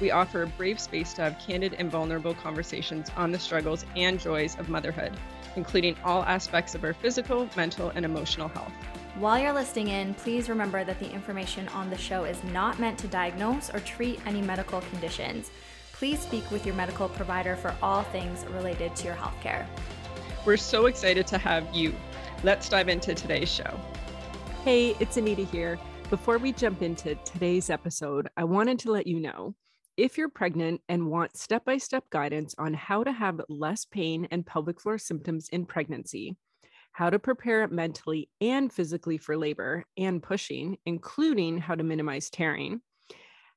We offer a brave space to have candid and vulnerable conversations on the struggles and joys of motherhood, including all aspects of our physical, mental, and emotional health. While you're listening in, please remember that the information on the show is not meant to diagnose or treat any medical conditions. Please speak with your medical provider for all things related to your healthcare. We're so excited to have you. Let's dive into today's show. Hey, it's Anita here. Before we jump into today's episode, I wanted to let you know if you're pregnant and want step by step guidance on how to have less pain and pelvic floor symptoms in pregnancy, how to prepare mentally and physically for labor and pushing, including how to minimize tearing,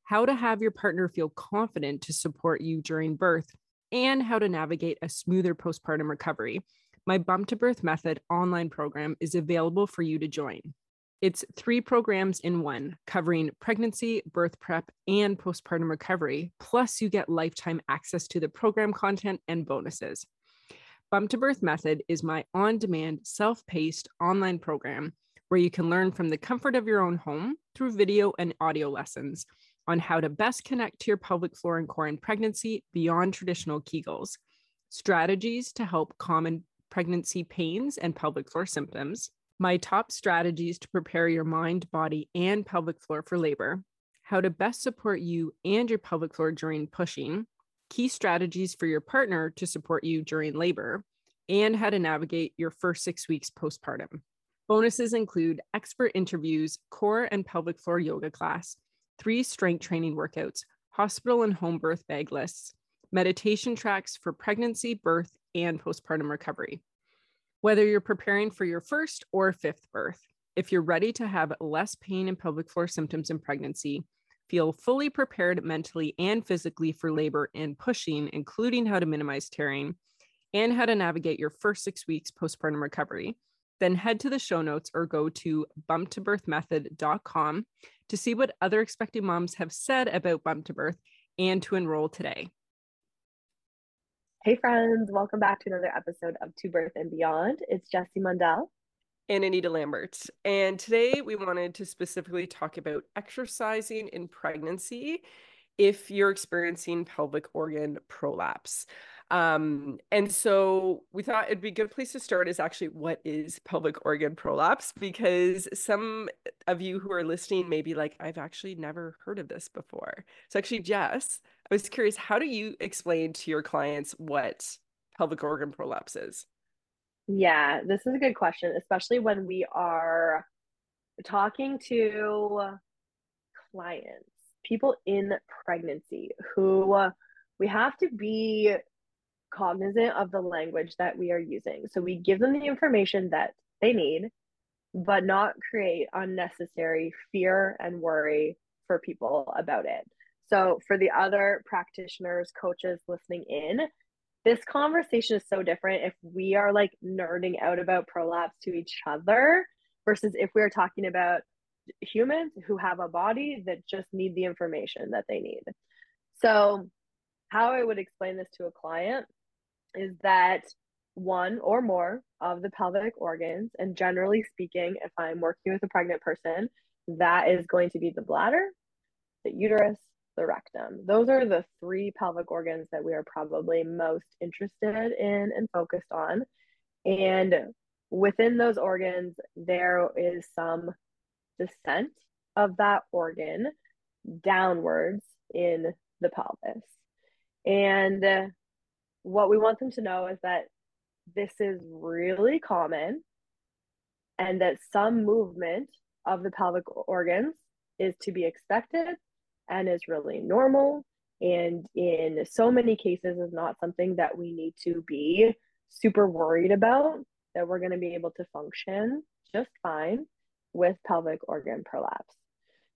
how to have your partner feel confident to support you during birth, and how to navigate a smoother postpartum recovery. My Bump to Birth Method online program is available for you to join. It's three programs in one, covering pregnancy, birth prep, and postpartum recovery. Plus, you get lifetime access to the program content and bonuses. Bump to Birth Method is my on demand, self paced online program where you can learn from the comfort of your own home through video and audio lessons on how to best connect to your pelvic floor and core in pregnancy beyond traditional Kegels, strategies to help common pregnancy pains and pelvic floor symptoms, my top strategies to prepare your mind, body, and pelvic floor for labor, how to best support you and your pelvic floor during pushing, key strategies for your partner to support you during labor, and how to navigate your first six weeks postpartum. Bonuses include expert interviews, core and pelvic floor yoga class, three strength training workouts, hospital and home birth bag lists, meditation tracks for pregnancy, birth, and postpartum recovery. Whether you're preparing for your first or fifth birth, if you're ready to have less pain and pelvic floor symptoms in pregnancy, feel fully prepared mentally and physically for labor and pushing, including how to minimize tearing and how to navigate your first six weeks postpartum recovery, then head to the show notes or go to bumptobirthmethod.com to see what other expecting moms have said about bump to birth and to enroll today. Hey, friends, welcome back to another episode of To Birth and Beyond. It's Jessie Mundell and Anita Lambert. And today we wanted to specifically talk about exercising in pregnancy if you're experiencing pelvic organ prolapse. Um, and so we thought it'd be a good place to start is actually what is pelvic organ prolapse? Because some of you who are listening may be like, I've actually never heard of this before. So actually, Jess, I was curious, how do you explain to your clients what pelvic organ prolapse is? Yeah, this is a good question, especially when we are talking to clients, people in pregnancy who we have to be cognizant of the language that we are using. So we give them the information that they need, but not create unnecessary fear and worry for people about it. So for the other practitioners, coaches listening in, this conversation is so different if we are like nerding out about prolapse to each other versus if we're talking about humans who have a body that just need the information that they need. So how I would explain this to a client is that one or more of the pelvic organs, and generally speaking, if I'm working with a pregnant person, that is going to be the bladder, the uterus, the rectum. Those are the three pelvic organs that we are probably most interested in and focused on. And within those organs, there is some descent of that organ downwards in the pelvis. And what we want them to know is that this is really common and that some movement of the pelvic organs is to be expected and is really normal. And in so many cases is not something that we need to be super worried about that we're going to be able to function just fine with pelvic organ prolapse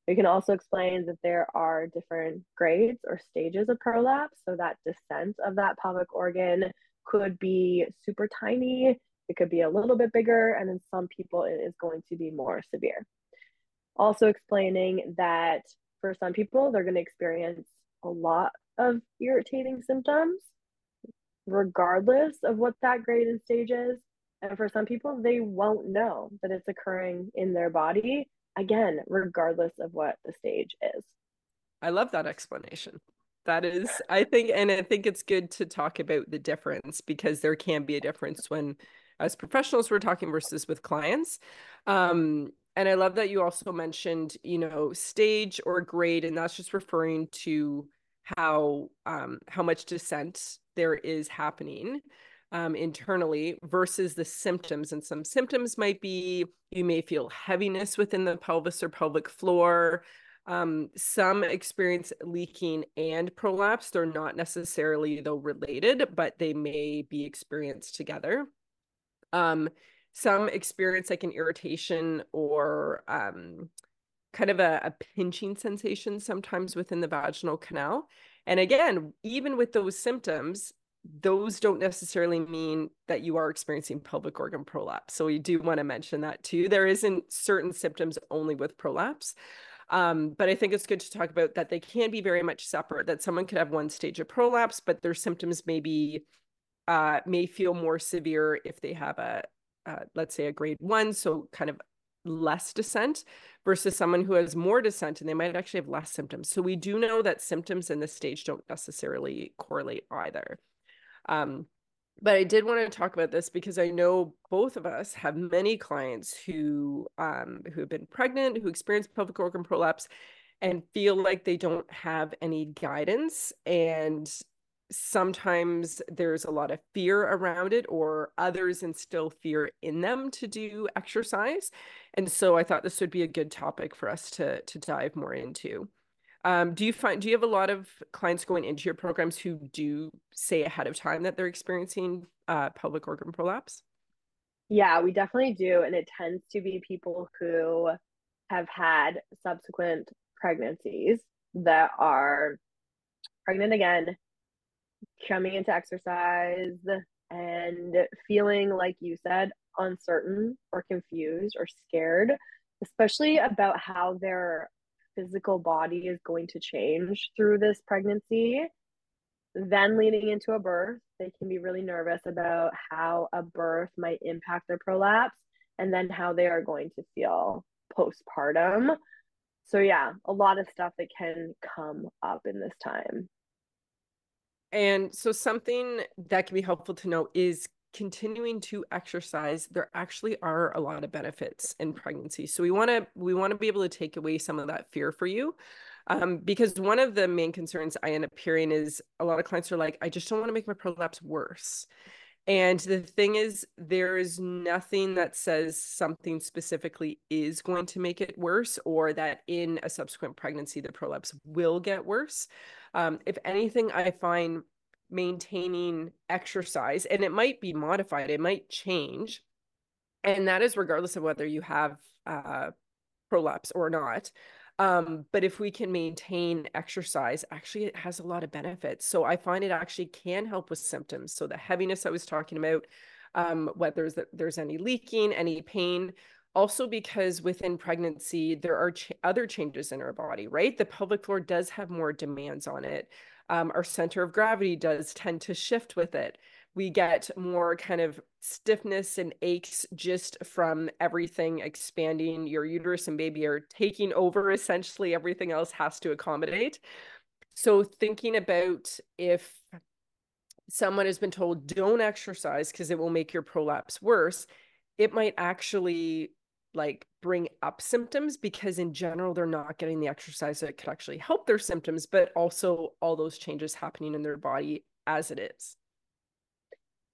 We can also explain that there are different grades or stages of prolapse. So that descent of that pelvic organ could be super tiny, it could be a little bit bigger, and in some people, it is going to be more severe. Also, explaining that for some people, they're going to experience a lot of irritating symptoms, regardless of what that grade and stage is. And for some people, they won't know that it's occurring in their body, again, regardless of what the stage is. I love that explanation. That is, I think, and I think it's good to talk about the difference because there can be a difference when, as professionals, we're talking versus with clients. Um, and I love that you also mentioned, you know, stage or grade, and that's just referring to how um, how much descent there is happening um, internally versus the symptoms. And some symptoms might be you may feel heaviness within the pelvis or pelvic floor. Um, some experience leaking and prolapse. They're not necessarily though related, but they may be experienced together. Um, some experience like an irritation or um, kind of a, a pinching sensation sometimes within the vaginal canal. And again, even with those symptoms, those don't necessarily mean that you are experiencing pelvic organ prolapse. So we do want to mention that too. There isn't certain symptoms only with prolapse. Um, but I think it's good to talk about that they can be very much separate, that someone could have one stage of prolapse, but their symptoms may be uh, may feel more severe if they have a, uh, let's say a grade one, so kind of less descent versus someone who has more descent and they might actually have less symptoms. So we do know that symptoms in this stage don't necessarily correlate either. Um, but I did want to talk about this because I know both of us have many clients who um, who have been pregnant, who experience pelvic organ prolapse, and feel like they don't have any guidance and sometimes there's a lot of fear around it or others instill fear in them to do exercise and so i thought this would be a good topic for us to to dive more into um, do you find do you have a lot of clients going into your programs who do say ahead of time that they're experiencing uh, pelvic organ prolapse? Yeah we definitely do and it tends to be people who have had subsequent pregnancies that are pregnant again coming into exercise and feeling like you said uncertain or confused or scared especially about how their physical body is going to change through this pregnancy then leading into a birth they can be really nervous about how a birth might impact their prolapse and then how they are going to feel postpartum. So yeah a lot of stuff that can come up in this time. And so something that can be helpful to know is continuing to exercise there actually are a lot of benefits in pregnancy. So we want to we want to be able to take away some of that fear for you um, because one of the main concerns i end up hearing is a lot of clients are like i just don't want to make my prolapse worse. And the thing is there is nothing that says something specifically is going to make it worse or that in a subsequent pregnancy the prolapse will get worse. Um, if anything, I find maintaining exercise, and it might be modified, it might change. And that is regardless of whether you have uh, prolapse or not. Um, but if we can maintain exercise, actually, it has a lot of benefits. So I find it actually can help with symptoms. So the heaviness I was talking about, um, whether there's, any leaking, any pain, also because within pregnancy there are ch- other changes in our body right the pelvic floor does have more demands on it um, our center of gravity does tend to shift with it. We get more kind of stiffness and aches just from everything expanding your uterus and baby are taking over essentially everything else has to accommodate. So thinking about if someone has been told don't exercise because it will make your prolapse worse it might actually like bring up symptoms because in general they're not getting the exercise that could actually help their symptoms but also all those changes happening in their body as it is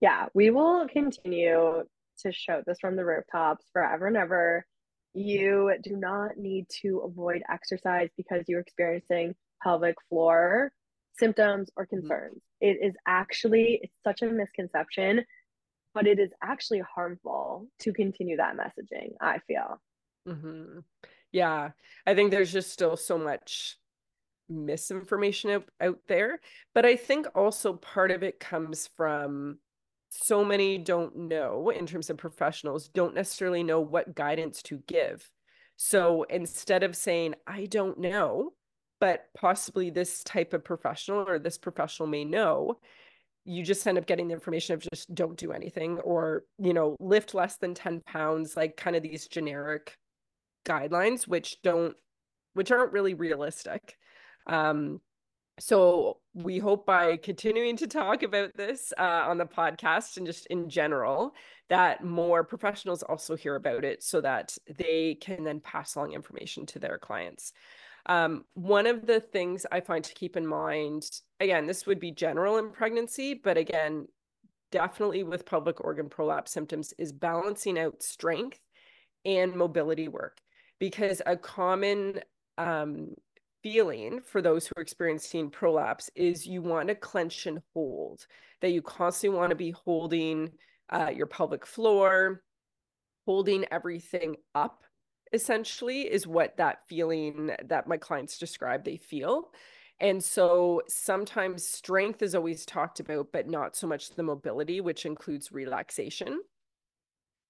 yeah we will continue to show this from the rooftops forever and ever you do not need to avoid exercise because you're experiencing pelvic floor symptoms or mm-hmm. concerns mm-hmm. it is actually it's such a misconception but it is actually harmful to continue that messaging i feel mm-hmm. Yeah. I think there's just still so much misinformation out, out there. But I think also part of it comes from so many don't know in terms of professionals, don't necessarily know what guidance to give. So instead of saying, I don't know, but possibly this type of professional or this professional may know, you just end up getting the information of just don't do anything or, you know, lift less than 10 pounds, like kind of these generic guidelines, which don't, which aren't really realistic. Um, so we hope by continuing to talk about this uh, on the podcast and just in general that more professionals also hear about it so that they can then pass along information to their clients um, one of the things i find to keep in mind again this would be general in pregnancy but again definitely with pelvic organ prolapse symptoms is balancing out strength and mobility work because a common um, feeling for those who are experiencing prolapse is you want to clench and hold, that you constantly want to be holding uh, your pelvic floor, holding everything up, essentially, is what that feeling that my clients describe they feel. And so sometimes strength is always talked about, but not so much the mobility, which includes relaxation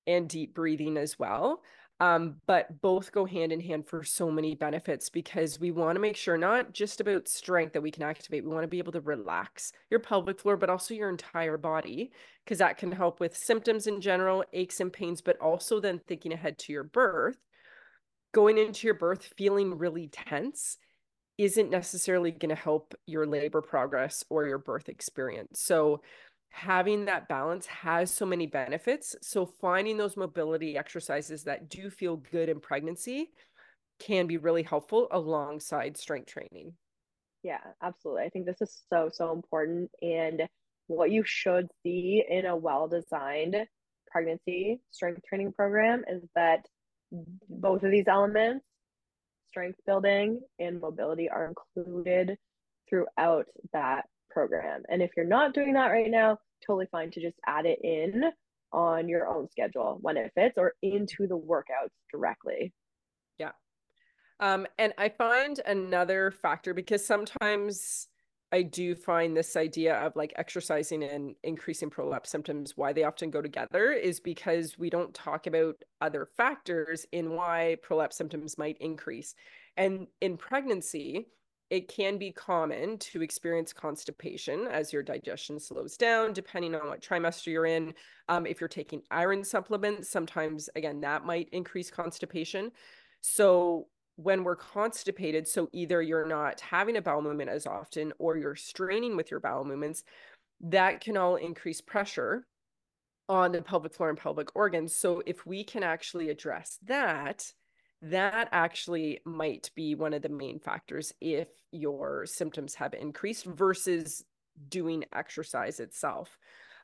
and deep breathing as well. Um, but both go hand in hand for so many benefits because we want to make sure not just about strength that we can activate, we want to be able to relax your pelvic floor, but also your entire body because that can help with symptoms in general, aches and pains, but also then thinking ahead to your birth. Going into your birth feeling really tense isn't necessarily going to help your labor progress or your birth experience. So, having that balance has so many benefits. So finding those mobility exercises that do feel good in pregnancy can be really helpful alongside strength training. Yeah, absolutely. I think this is so, so important. And what you should see in a well designed pregnancy strength training program is that both of these elements, strength building and mobility, are included throughout that program. And if you're not doing that right now, totally fine to just add it in on your own schedule when it fits or into the workouts directly. Yeah. Um, and I find another factor because sometimes I do find this idea of like exercising and increasing prolapse symptoms, why they often go together is because we don't talk about other factors in why prolapse symptoms might increase. And in pregnancy, it can be common to experience constipation as your digestion slows down, depending on what trimester you're in. Um, if you're taking iron supplements, sometimes, again, that might increase constipation. So, when we're constipated, so either you're not having a bowel movement as often or you're straining with your bowel movements, that can all increase pressure on the pelvic floor and pelvic organs. So, if we can actually address that, that actually might be one of the main factors if your symptoms have increased versus doing exercise itself.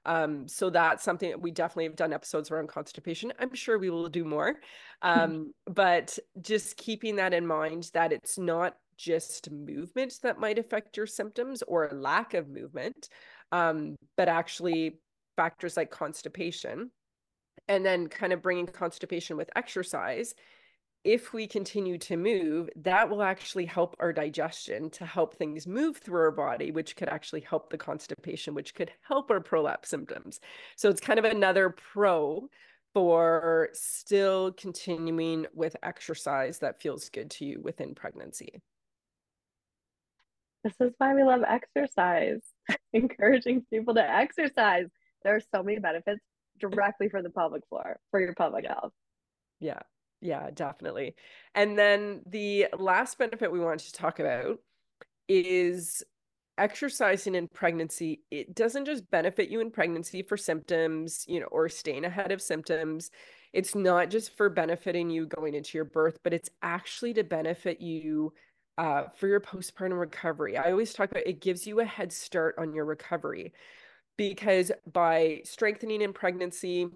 Um, so that's something that we definitely have done episodes around constipation. I'm sure we will do more. Um, but just keeping that in mind that it's not just movement that might affect your symptoms or lack of movement, um, but actually factors like constipation. And then kind of bringing constipation with exercise if we continue to move, that will actually help our digestion to help things move through our body, which could actually help the constipation, which could help our prolapse symptoms. So it's kind of another pro for still continuing with exercise that feels good to you within pregnancy. This is why we love exercise, encouraging people to exercise. There are so many benefits directly for the pelvic floor, for your pelvic health. Yeah, yeah, definitely. And then the last benefit we want to talk about is exercising in pregnancy. It doesn't just benefit you in pregnancy for symptoms, you know, or staying ahead of symptoms. It's not just for benefiting you going into your birth, but it's actually to benefit you uh, for your postpartum recovery. I always talk about it gives you a head start on your recovery because by strengthening in pregnancy,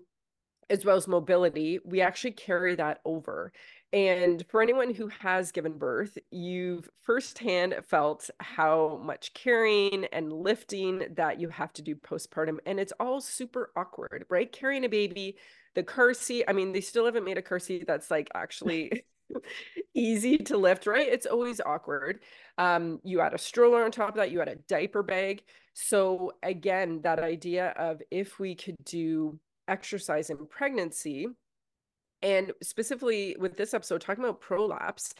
as well as mobility, we actually carry that over. And for anyone who has given birth, you've firsthand felt how much carrying and lifting that you have to do postpartum. And it's all super awkward, right? Carrying a baby, the car seat. I mean, they still haven't made a car seat that's like actually easy to lift, right? It's always awkward. Um, you add a stroller on top of that, you add a diaper bag. So, again, that idea of if we could do exercise in pregnancy, and specifically with this episode, talking about prolapse,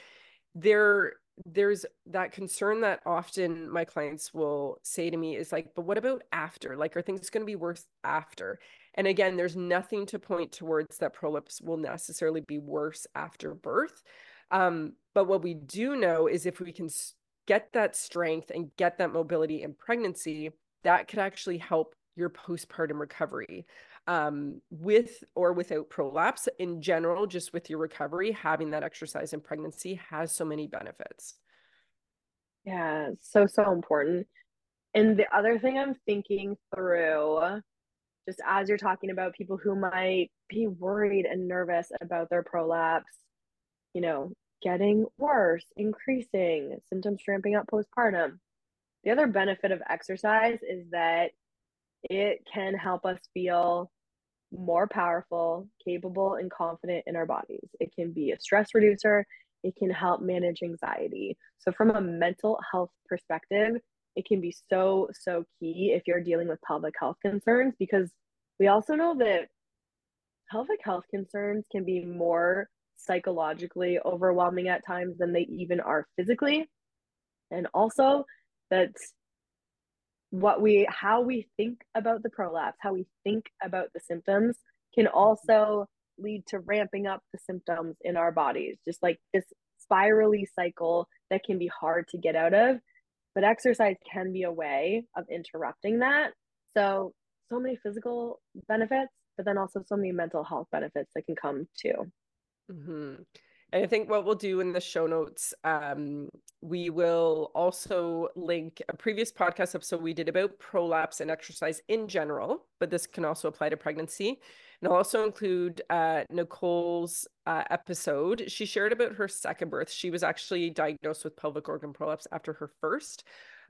there there's that concern that often my clients will say to me is like but what about after? Like are things going to be worse after? And again there's nothing to point towards that prolapse will necessarily be worse after birth. Um, but what we do know is if we can get that strength and get that mobility in pregnancy that could actually help your postpartum recovery um, with or without prolapse in general, just with your recovery, having that exercise in pregnancy has so many benefits. Yeah, so, so important. And the other thing I'm thinking through, just as you're talking about people who might be worried and nervous about their prolapse, you know, getting worse, increasing, symptoms ramping up postpartum. The other benefit of exercise is that it can help us feel more powerful, capable, and confident in our bodies. It can be a stress reducer, it can help manage anxiety. So, from a mental health perspective, it can be so, so key if you're dealing with pelvic health concerns because we also know that pelvic health concerns can be more psychologically overwhelming at times than they even are physically. And also, that what we how we think about the prolapse how we think about the symptoms can mm-hmm. also lead to ramping up the symptoms in our bodies just like this spirally cycle that can be hard to get out of but exercise can be a way of interrupting that so so many physical benefits but then also so many mental health benefits that can come too mm-hmm. And I think what we'll do in the show notes, um, we will also link a previous podcast episode we did about prolapse and exercise in general, but this can also apply to pregnancy. And I'll also include uh, Nicole's uh, episode. She shared about her second birth. She was actually diagnosed with pelvic organ prolapse after her first.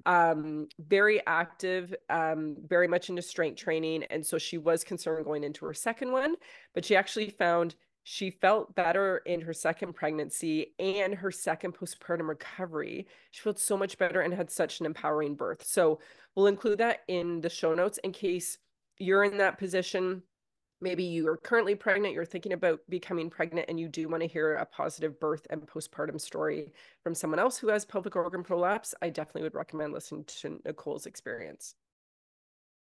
Um, very active, um, very much into strength training. And so she was concerned going into her second one, but she actually found she felt better in her second pregnancy and her second postpartum recovery. She felt so much better and had such an empowering birth. So we'll include that in the show notes in case you're in that position. Maybe you are currently pregnant, you're thinking about becoming pregnant, and you do want to hear a positive birth and postpartum story from someone else who has pelvic organ prolapse. I definitely would recommend listening to Nicole's experience.